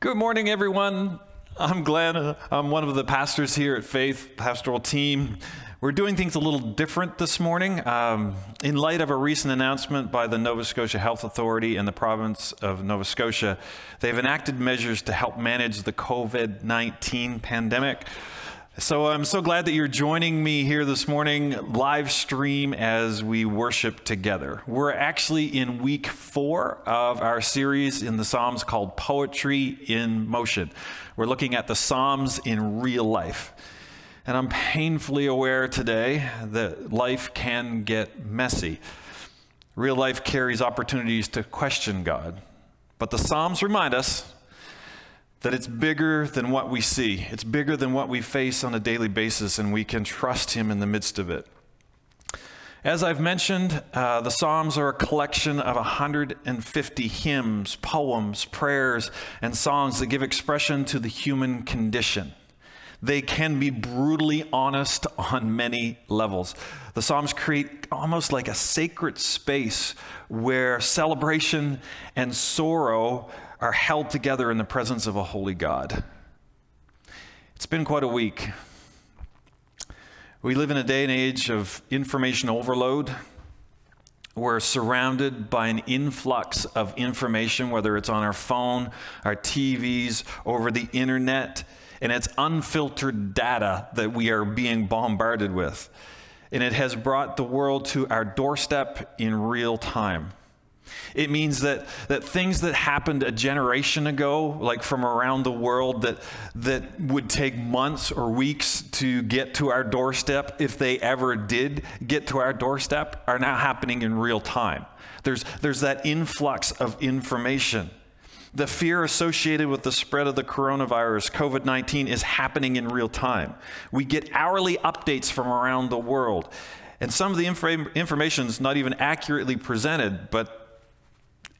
Good morning, everyone. I'm Glenn. I'm one of the pastors here at Faith Pastoral Team. We're doing things a little different this morning. Um, in light of a recent announcement by the Nova Scotia Health Authority and the province of Nova Scotia, they've enacted measures to help manage the COVID 19 pandemic. So I'm so glad that you're joining me here this morning, live stream as we worship together. We're actually in week four of our series in the Psalms called Poetry in Motion. We're looking at the Psalms in real life. And I'm painfully aware today that life can get messy. Real life carries opportunities to question God. But the Psalms remind us that it's bigger than what we see, it's bigger than what we face on a daily basis, and we can trust Him in the midst of it. As I've mentioned, uh, the Psalms are a collection of 150 hymns, poems, prayers, and songs that give expression to the human condition. They can be brutally honest on many levels. The Psalms create almost like a sacred space where celebration and sorrow are held together in the presence of a holy God. It's been quite a week. We live in a day and age of information overload. We're surrounded by an influx of information, whether it's on our phone, our TVs, over the internet, and it's unfiltered data that we are being bombarded with. And it has brought the world to our doorstep in real time. It means that, that things that happened a generation ago, like from around the world, that, that would take months or weeks to get to our doorstep, if they ever did get to our doorstep, are now happening in real time. There's, there's that influx of information. The fear associated with the spread of the coronavirus, COVID 19, is happening in real time. We get hourly updates from around the world. And some of the inf- information is not even accurately presented, but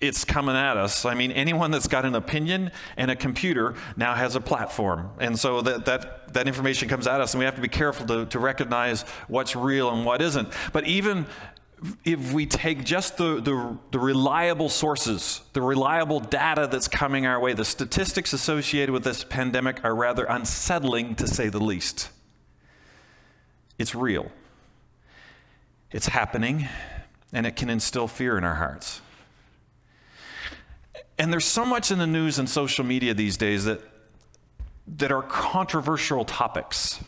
it's coming at us. I mean, anyone that's got an opinion and a computer now has a platform. And so that, that, that information comes at us, and we have to be careful to, to recognize what's real and what isn't. But even if we take just the, the, the, reliable sources, the reliable data that's coming our way, the statistics associated with this pandemic are rather unsettling to say the least. It's real, it's happening, and it can instill fear in our hearts. And there's so much in the news and social media these days that, that are controversial topics,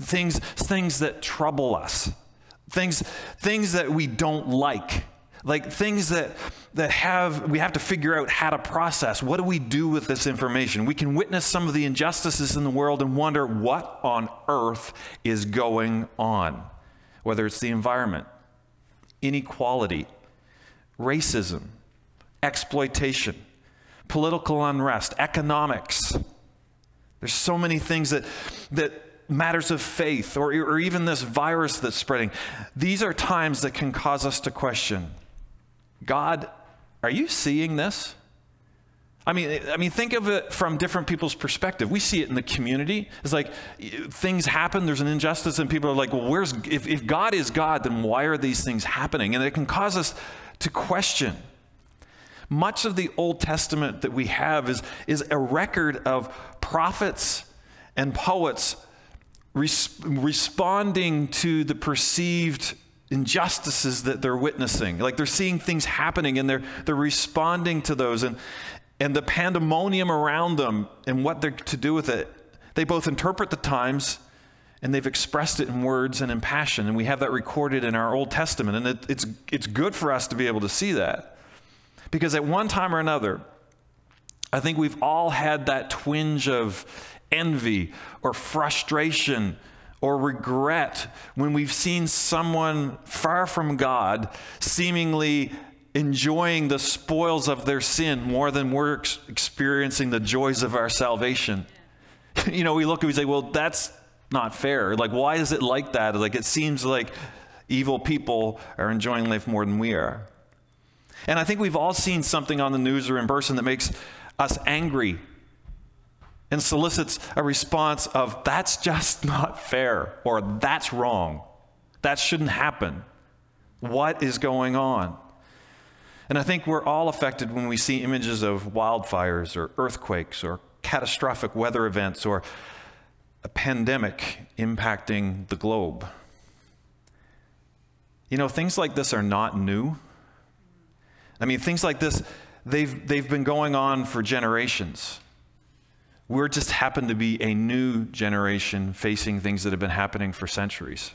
things, things that trouble us, things, things that we don't like. Like things that that have we have to figure out how to process. What do we do with this information? We can witness some of the injustices in the world and wonder what on earth is going on. Whether it's the environment inequality racism exploitation, political unrest, economics. There's so many things that, that matters of faith, or, or even this virus that's spreading. These are times that can cause us to question God, are you seeing this? I mean, I mean, think of it from different people's perspective. We see it in the community. It's like things happen, there's an injustice, and people are like, well, where's, if, if God is God, then why are these things happening? And it can cause us to question. Much of the Old Testament that we have is, is a record of prophets and poets res- responding to the perceived injustices that they're witnessing. Like they're seeing things happening and they're, they're responding to those. And, and the pandemonium around them and what they're to do with it, they both interpret the times and they've expressed it in words and in passion. And we have that recorded in our Old Testament. And it, it's, it's good for us to be able to see that. Because at one time or another, I think we've all had that twinge of envy or frustration or regret when we've seen someone far from God seemingly enjoying the spoils of their sin more than we're ex- experiencing the joys of our salvation. you know, we look and we say, well, that's not fair. Like, why is it like that? Like, it seems like evil people are enjoying life more than we are. And I think we've all seen something on the news or in person that makes us angry and solicits a response of, that's just not fair, or that's wrong. That shouldn't happen. What is going on? And I think we're all affected when we see images of wildfires or earthquakes or catastrophic weather events or a pandemic impacting the globe. You know, things like this are not new. I mean, things like this, they've, they've been going on for generations. We're just happen to be a new generation facing things that have been happening for centuries.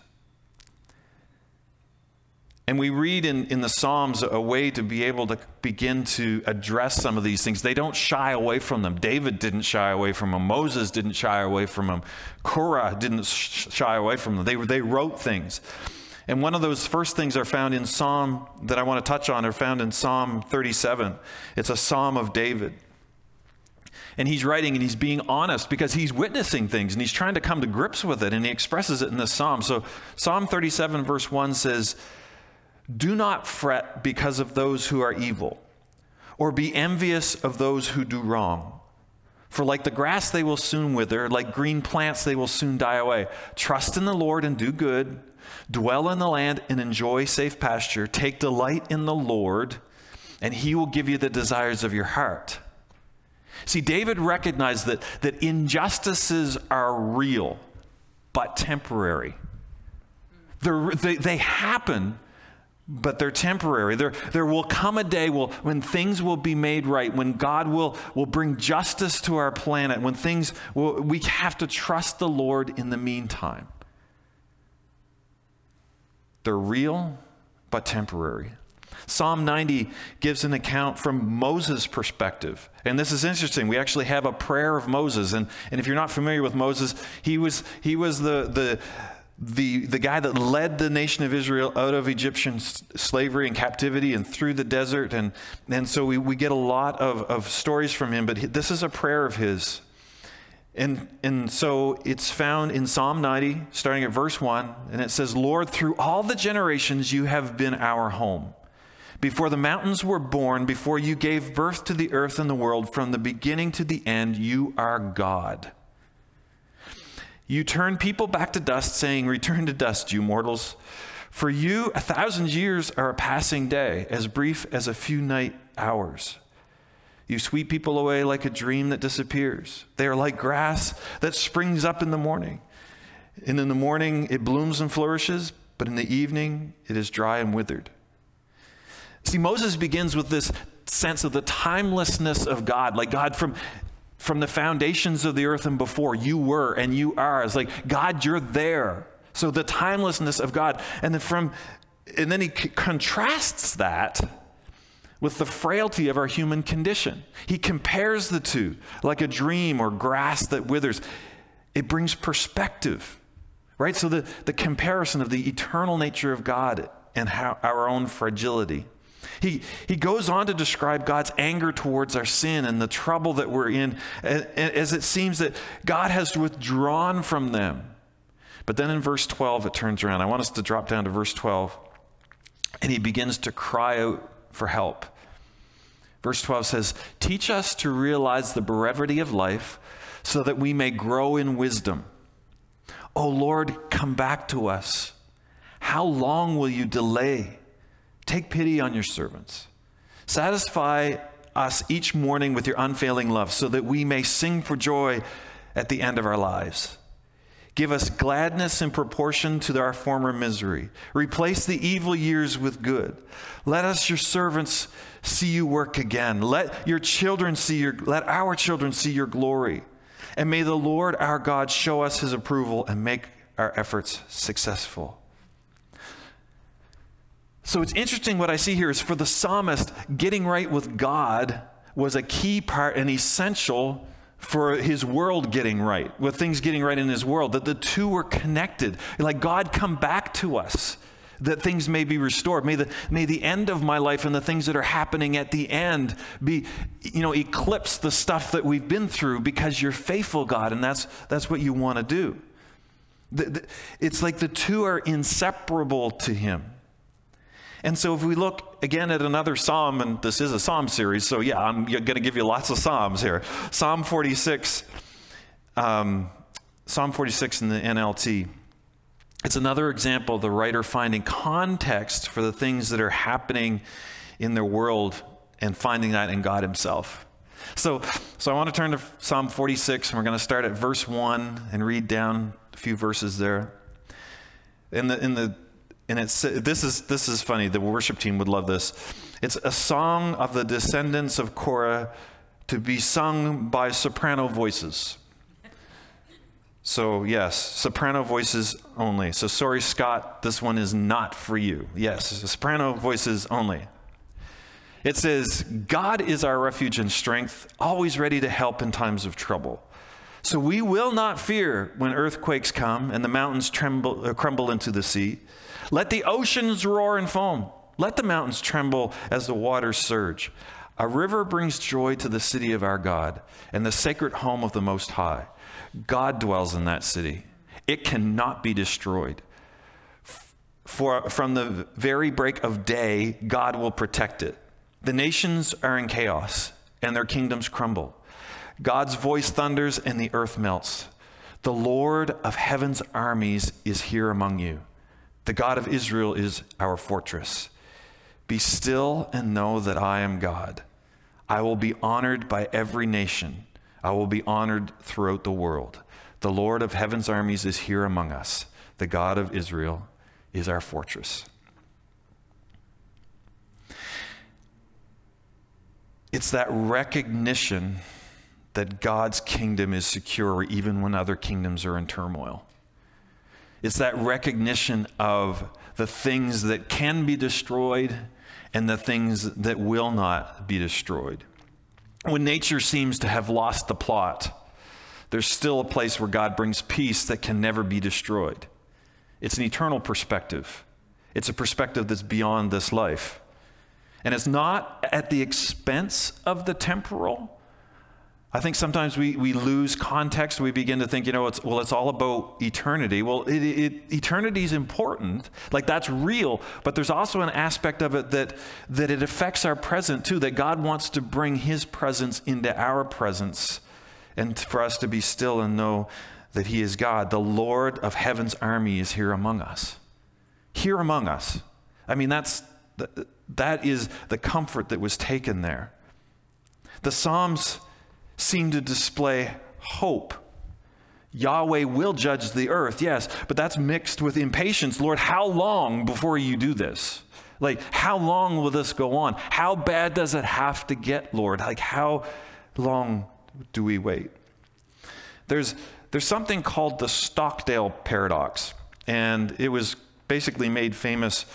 And we read in, in the Psalms a way to be able to begin to address some of these things. They don't shy away from them. David didn't shy away from them. Moses didn't shy away from them. Korah didn't shy away from them. They, they wrote things. And one of those first things are found in Psalm that I want to touch on are found in Psalm 37. It's a Psalm of David. And he's writing and he's being honest because he's witnessing things and he's trying to come to grips with it and he expresses it in this psalm. So Psalm 37, verse 1 says, do not fret because of those who are evil, or be envious of those who do wrong. For like the grass, they will soon wither, like green plants, they will soon die away. Trust in the Lord and do good. Dwell in the land and enjoy safe pasture. Take delight in the Lord, and he will give you the desires of your heart. See, David recognized that, that injustices are real, but temporary. They, they happen, but they're temporary. There, there will come a day will, when things will be made right, when God will, will bring justice to our planet, when things will, we have to trust the Lord in the meantime. They're real, but temporary. Psalm 90 gives an account from Moses' perspective. And this is interesting. We actually have a prayer of Moses. And, and if you're not familiar with Moses, he was, he was the, the, the, the guy that led the nation of Israel out of Egyptian slavery and captivity and through the desert. And, and so we, we get a lot of, of stories from him, but this is a prayer of his. And, and so it's found in Psalm 90, starting at verse 1, and it says, Lord, through all the generations you have been our home. Before the mountains were born, before you gave birth to the earth and the world, from the beginning to the end, you are God. You turn people back to dust, saying, Return to dust, you mortals. For you, a thousand years are a passing day, as brief as a few night hours. You sweep people away like a dream that disappears. They are like grass that springs up in the morning. And in the morning it blooms and flourishes, but in the evening it is dry and withered. See, Moses begins with this sense of the timelessness of God. Like God from from the foundations of the earth and before. You were and you are. It's like, God, you're there. So the timelessness of God. And then from and then he c- contrasts that with the frailty of our human condition. He compares the two like a dream or grass that withers. It brings perspective, right? So the, the comparison of the eternal nature of God and how, our own fragility. He, he goes on to describe God's anger towards our sin and the trouble that we're in, as it seems that God has withdrawn from them. But then in verse 12, it turns around. I want us to drop down to verse 12. And he begins to cry out for help. Verse 12 says, Teach us to realize the brevity of life so that we may grow in wisdom. O Lord, come back to us. How long will you delay? Take pity on your servants. Satisfy us each morning with your unfailing love so that we may sing for joy at the end of our lives. Give us gladness in proportion to our former misery. Replace the evil years with good. Let us, your servants, see you work again. Let your children see your, let our children see your glory. And may the Lord our God show us his approval and make our efforts successful. So it's interesting what I see here is for the psalmist, getting right with God was a key part and essential for his world getting right, with things getting right in his world, that the two were connected. Like, God, come back to us, that things may be restored. May the, may the end of my life and the things that are happening at the end be, you know, eclipse the stuff that we've been through because you're faithful, God, and that's, that's what you want to do. The, the, it's like the two are inseparable to him. And so if we look again at another psalm, and this is a psalm series, so yeah, I'm going to give you lots of psalms here. Psalm 46, um, Psalm 46 in the NLT. It's another example of the writer finding context for the things that are happening in their world and finding that in God Himself. So, so I want to turn to Psalm 46, and we're going to start at verse 1 and read down a few verses there. In the, in the, and it's, this, is, this is funny. The worship team would love this. It's a song of the descendants of Korah to be sung by soprano voices. So, yes, soprano voices only. So, sorry, Scott, this one is not for you. Yes, soprano voices only. It says, God is our refuge and strength, always ready to help in times of trouble. So we will not fear when earthquakes come and the mountains tremble, crumble into the sea. Let the oceans roar and foam. Let the mountains tremble as the waters surge. A river brings joy to the city of our God and the sacred home of the Most High. God dwells in that city. It cannot be destroyed. For from the very break of day, God will protect it. The nations are in chaos, and their kingdoms crumble. God's voice thunders, and the earth melts. The Lord of heaven's armies is here among you. The God of Israel is our fortress. Be still and know that I am God. I will be honored by every nation. I will be honored throughout the world. The Lord of heaven's armies is here among us. The God of Israel is our fortress. It's that recognition that God's kingdom is secure even when other kingdoms are in turmoil. It's that recognition of the things that can be destroyed and the things that will not be destroyed. When nature seems to have lost the plot, there's still a place where God brings peace that can never be destroyed. It's an eternal perspective, it's a perspective that's beyond this life. And it's not at the expense of the temporal. I think sometimes we, we lose context. We begin to think, you know, it's, well, it's all about eternity. Well, it, it, eternity is important. Like, that's real. But there's also an aspect of it that, that it affects our present, too, that God wants to bring his presence into our presence and for us to be still and know that he is God. The Lord of heaven's army is here among us. Here among us. I mean, that's that is the comfort that was taken there. The Psalms seem to display hope. Yahweh will judge the earth, yes, but that's mixed with impatience. Lord, how long before you do this? Like, how long will this go on? How bad does it have to get, Lord? Like, how long do we wait? There's, there's something called the Stockdale paradox, and it was basically made famous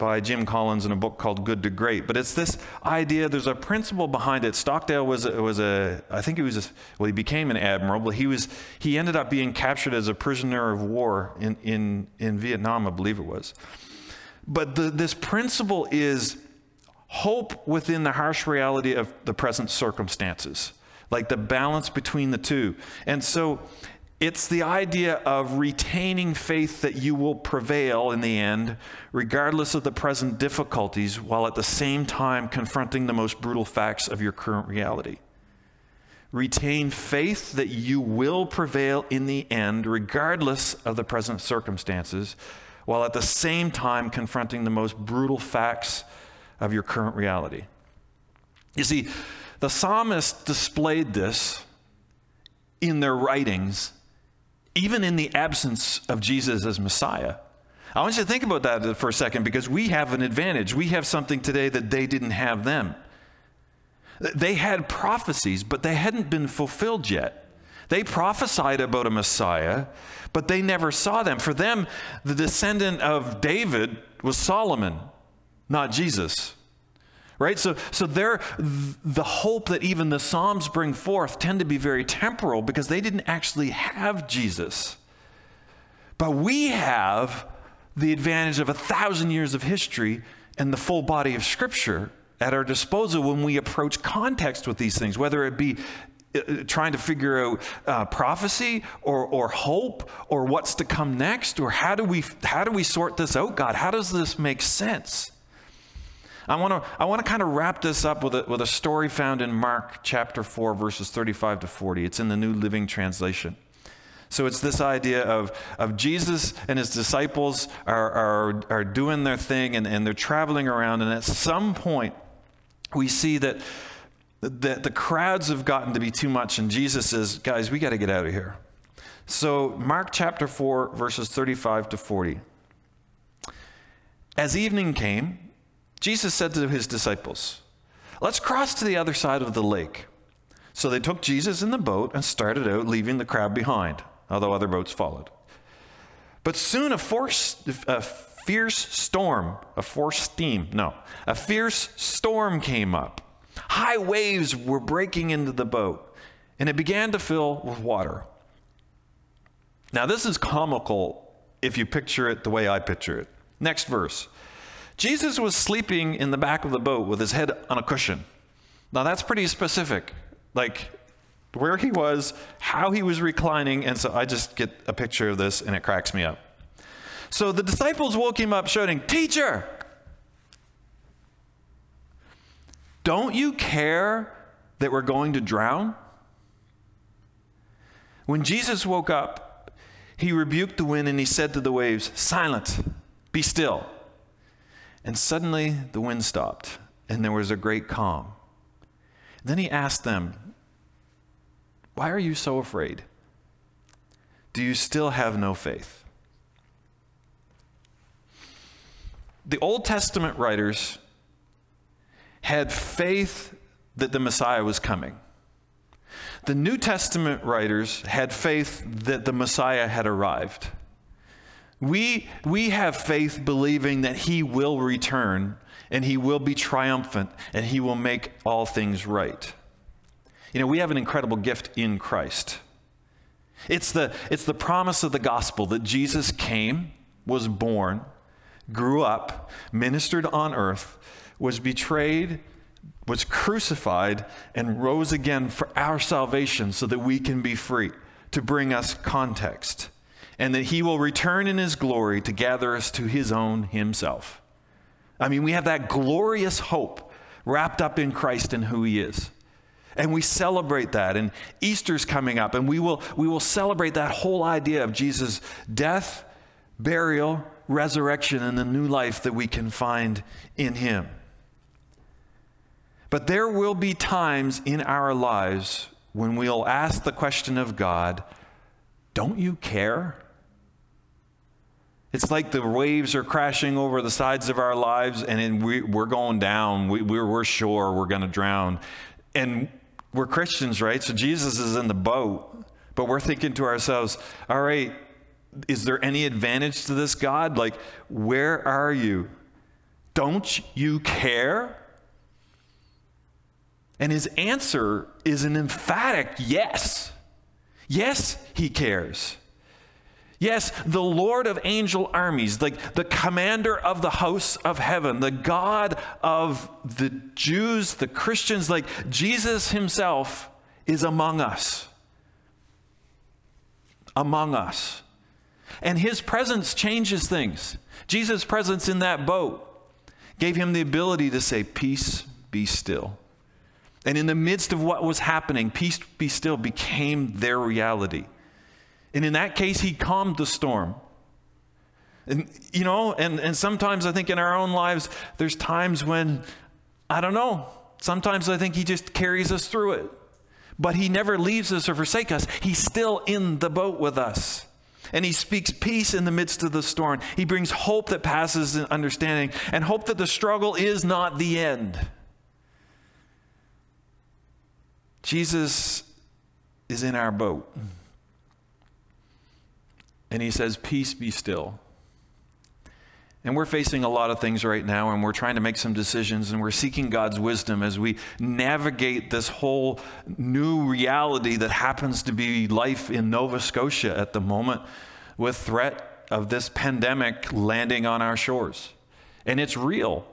by Jim Collins in a book called Good to Great. But it's this idea, there's a principle behind it. Stockdale was, was a, I think he was, a, well, he became an admiral, but he, was, he ended up being captured as a prisoner of war in, in, in Vietnam, I believe it was. But the, this principle is hope within the harsh reality of the present circumstances, like the balance between the two. And so it's the idea of retaining faith that you will prevail in the end, regardless of the present difficulties, while at the same time confronting the most brutal facts of your current reality. Retain faith that you will prevail in the end, regardless of the present circumstances, while at the same time confronting the most brutal facts of your current reality. You see, the psalmist displayed this in their writings even in the absence of Jesus as Messiah. I want you to think about that for a second because we have an advantage. We have something today that they didn't have then. They had prophecies, but they hadn't been fulfilled yet. They prophesied about a Messiah, but they never saw them. For them, the descendant of David was Solomon, not Jesus right? So, so the hope that even the Psalms bring forth tend to be very temporal because they didn't actually have Jesus. But we have the advantage of a thousand years of history and the full body of Scripture at our disposal when we approach context with these things, whether it be uh, trying to figure out uh, prophecy or, or hope or what's to come next or how do we how do we sort this out god how does this make sense I want to I want to kind of wrap this up with a, with a story found in Mark chapter 4 verses 35 to 40. It's in the New Living Translation. So it's this idea of, of Jesus and his disciples are, are, are doing their thing and, and they're traveling around, and at some point we see that the, the crowds have gotten to be too much, and Jesus says, Guys, we got to get out of here. So, Mark chapter 4, verses 35 to 40. As evening came, Jesus said to his disciples, Let's cross to the other side of the lake. So they took Jesus in the boat and started out, leaving the crowd behind, although other boats followed. But soon a, force, a fierce storm, a force steam, no, a fierce storm came up. High waves were breaking into the boat, and it began to fill with water. Now, this is comical if you picture it the way I picture it. Next verse. Jesus was sleeping in the back of the boat with his head on a cushion. Now, that's pretty specific. Like, where he was, how he was reclining, and so I just get a picture of this and it cracks me up. So the disciples woke him up shouting, Teacher, don't you care that we're going to drown? When Jesus woke up, he rebuked the wind and he said to the waves, Silent, be still. And suddenly the wind stopped and there was a great calm. Then he asked them, Why are you so afraid? Do you still have no faith? The Old Testament writers had faith that the Messiah was coming. The New Testament writers had faith that the Messiah had arrived. We, we have faith believing that he will return and he will be triumphant and he will make all things right. You know, we have an incredible gift in Christ. It's the, it's the promise of the gospel that Jesus came, was born, grew up, ministered on earth, was betrayed, was crucified, and rose again for our salvation so that we can be free, to bring us context, and that he will return in his glory to gather us to his own himself. I mean, we have that glorious hope wrapped up in Christ and who he is. And we celebrate that. And Easter's coming up, and we will, we will celebrate that whole idea of Jesus' death, burial, resurrection, and the new life that we can find in him. But there will be times in our lives when we'll ask the question of God, Don't you care? It's like the waves are crashing over the sides of our lives and we, are going down. We, we're, we're sure we're going to drown. And we're Christians, right? So Jesus is in the boat, but we're thinking to ourselves, all right, is there any advantage to this God? Like, where are you? Don't you care? And his answer is an emphatic yes. Yes, he cares. Yes, the Lord of angel armies, like the commander of the house of heaven, the God of the Jews, the Christians, like Jesus himself is among us. Among us. And his presence changes things. Jesus' presence in that boat gave him the ability to say, Peace, be still. And in the midst of what was happening, peace be still became their reality. And in that case, he calmed the storm. And, you know, and, and sometimes I think in our own lives, there's times when, I don't know, sometimes I think he just carries us through it. But he never leaves us or forsakes us. He's still in the boat with us. And he speaks peace in the midst of the storm. He brings hope that passes understanding and hope that the struggle is not the end. Jesus is in our boat. And he says, Peace be still. And we're facing a lot of things right now, and we're trying to make some decisions, and we're seeking God's wisdom as we navigate this whole new reality that happens to be life in Nova Scotia at the moment with threat of this pandemic landing on our shores. And it's real.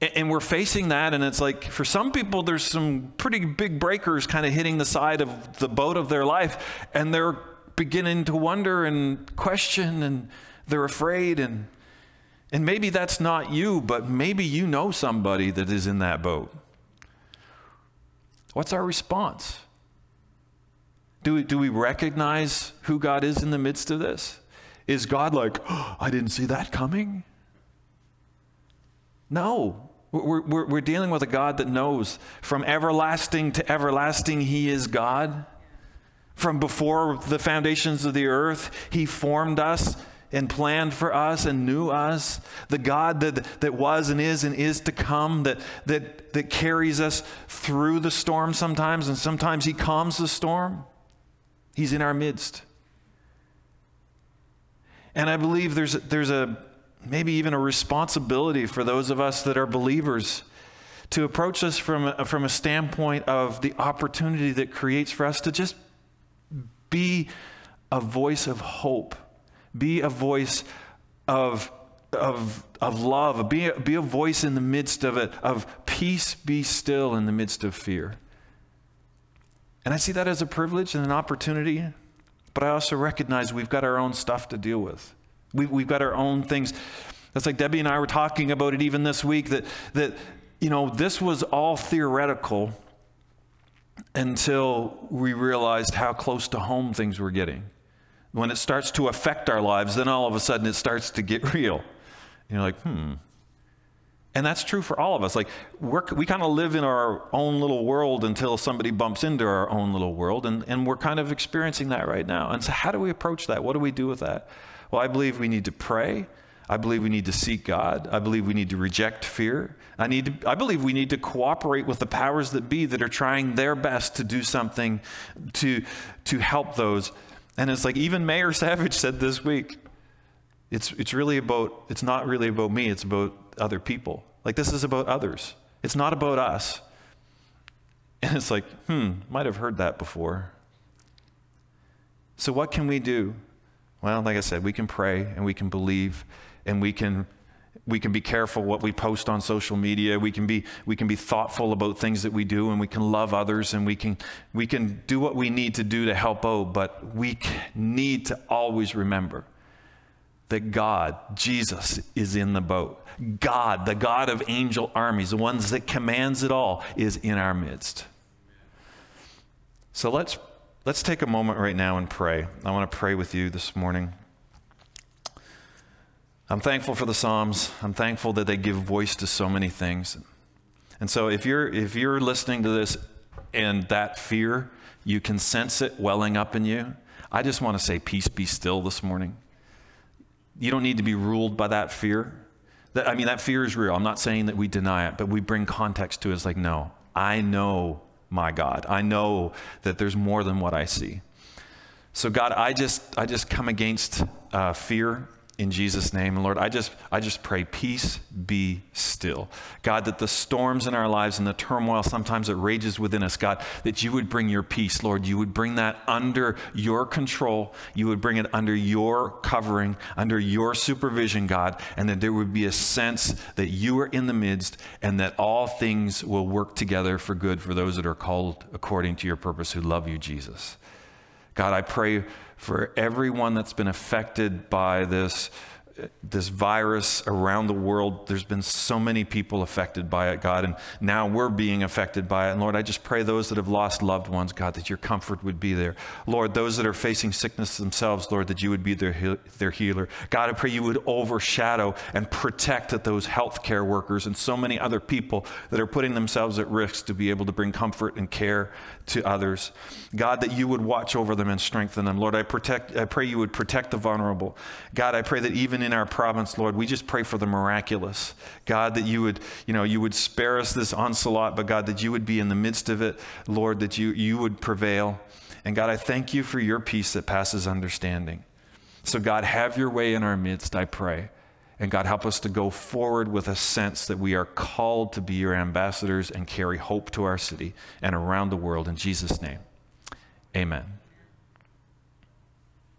And we're facing that, and it's like for some people, there's some pretty big breakers kind of hitting the side of the boat of their life, and they're beginning to wonder and question, and they're afraid. And, and maybe that's not you, but maybe you know somebody that is in that boat. What's our response? Do we, do we recognize who God is in the midst of this? Is God like, oh, I didn't see that coming? No, We're, we're, we're, dealing with a God that knows from everlasting to everlasting, He is God. From before the foundations of the earth, He formed us and planned for us and knew us. The God that, that was and is and is to come, that, that, that carries us through the storm sometimes, and sometimes He calms the storm. He's in our midst. And I believe there's, there's a maybe even a responsibility for those of us that are believers to approach this from a, from a standpoint of the opportunity that creates for us to just be a voice of hope, be a voice of, of, of love, be a, be a voice in the midst of it, of peace be still in the midst of fear. And I see that as a privilege and an opportunity, but I also recognize we've got our own stuff to deal with. We, we've got our own things. That's like Debbie and I were talking about it even this week that, that, you know, this was all theoretical until we realized how close to home things were getting. When it starts to affect our lives, then all of a sudden it starts to get real. you're like, hmm. And that's true for all of us. Like, we kind of live in our own little world until somebody bumps into our own little world, and, and we're kind of experiencing that right now. And so, how do we approach that? What do we do with that? Well, I believe we need to pray. I believe we need to seek God. I believe we need to reject fear. I, need to, I believe we need to cooperate with the powers that be that are trying their best to do something to, to help those. And it's like even Mayor Savage said this week it's, it's really about, it's not really about me, it's about other people. Like this is about others, it's not about us. And it's like, hmm, might have heard that before. So, what can we do? Well, like I said, we can pray and we can believe and we can we can be careful what we post on social media. We can be we can be thoughtful about things that we do and we can love others and we can we can do what we need to do to help out, but we need to always remember that God, Jesus is in the boat. God, the God of angel armies, the ones that commands it all, is in our midst. So let's Let's take a moment right now and pray. I want to pray with you this morning. I'm thankful for the Psalms. I'm thankful that they give voice to so many things. And so if you're if you're listening to this and that fear, you can sense it welling up in you, I just want to say peace be still this morning. You don't need to be ruled by that fear. That, I mean, that fear is real. I'm not saying that we deny it, but we bring context to it. It's like, no, I know my God. I know that there's more than what I see. So God, I just I just come against uh, fear in Jesus' name. And Lord, I just, I just pray, peace be still. God, that the storms in our lives and the turmoil sometimes it rages within us, God, that you would bring your peace, Lord. You would bring that under your control. You would bring it under your covering, under your supervision, God, and that there would be a sense that you are in the midst and that all things will work together for good for those that are called according to your purpose who love you, Jesus. God, I pray for everyone that's been affected by this this virus around the world. There's been so many people affected by it, God, and now we're being affected by it. And Lord, I just pray those that have lost loved ones, God, that your comfort would be there. Lord, those that are facing sickness themselves, Lord, that you would be their, their healer. God, I pray you would overshadow and protect those healthcare workers and so many other people that are putting themselves at risk to be able to bring comfort and care to others. God, that you would watch over them and strengthen them. Lord, I protect I pray you would protect the vulnerable. God, I pray that even in our province, Lord, we just pray for the miraculous. God, that you would, you know, you would spare us this onslaught, but God, that you would be in the midst of it, Lord, that you you would prevail. And God, I thank you for your peace that passes understanding. So God, have your way in our midst, I pray. And God, help us to go forward with a sense that we are called to be your ambassadors and carry hope to our city and around the world. In Jesus' name, amen.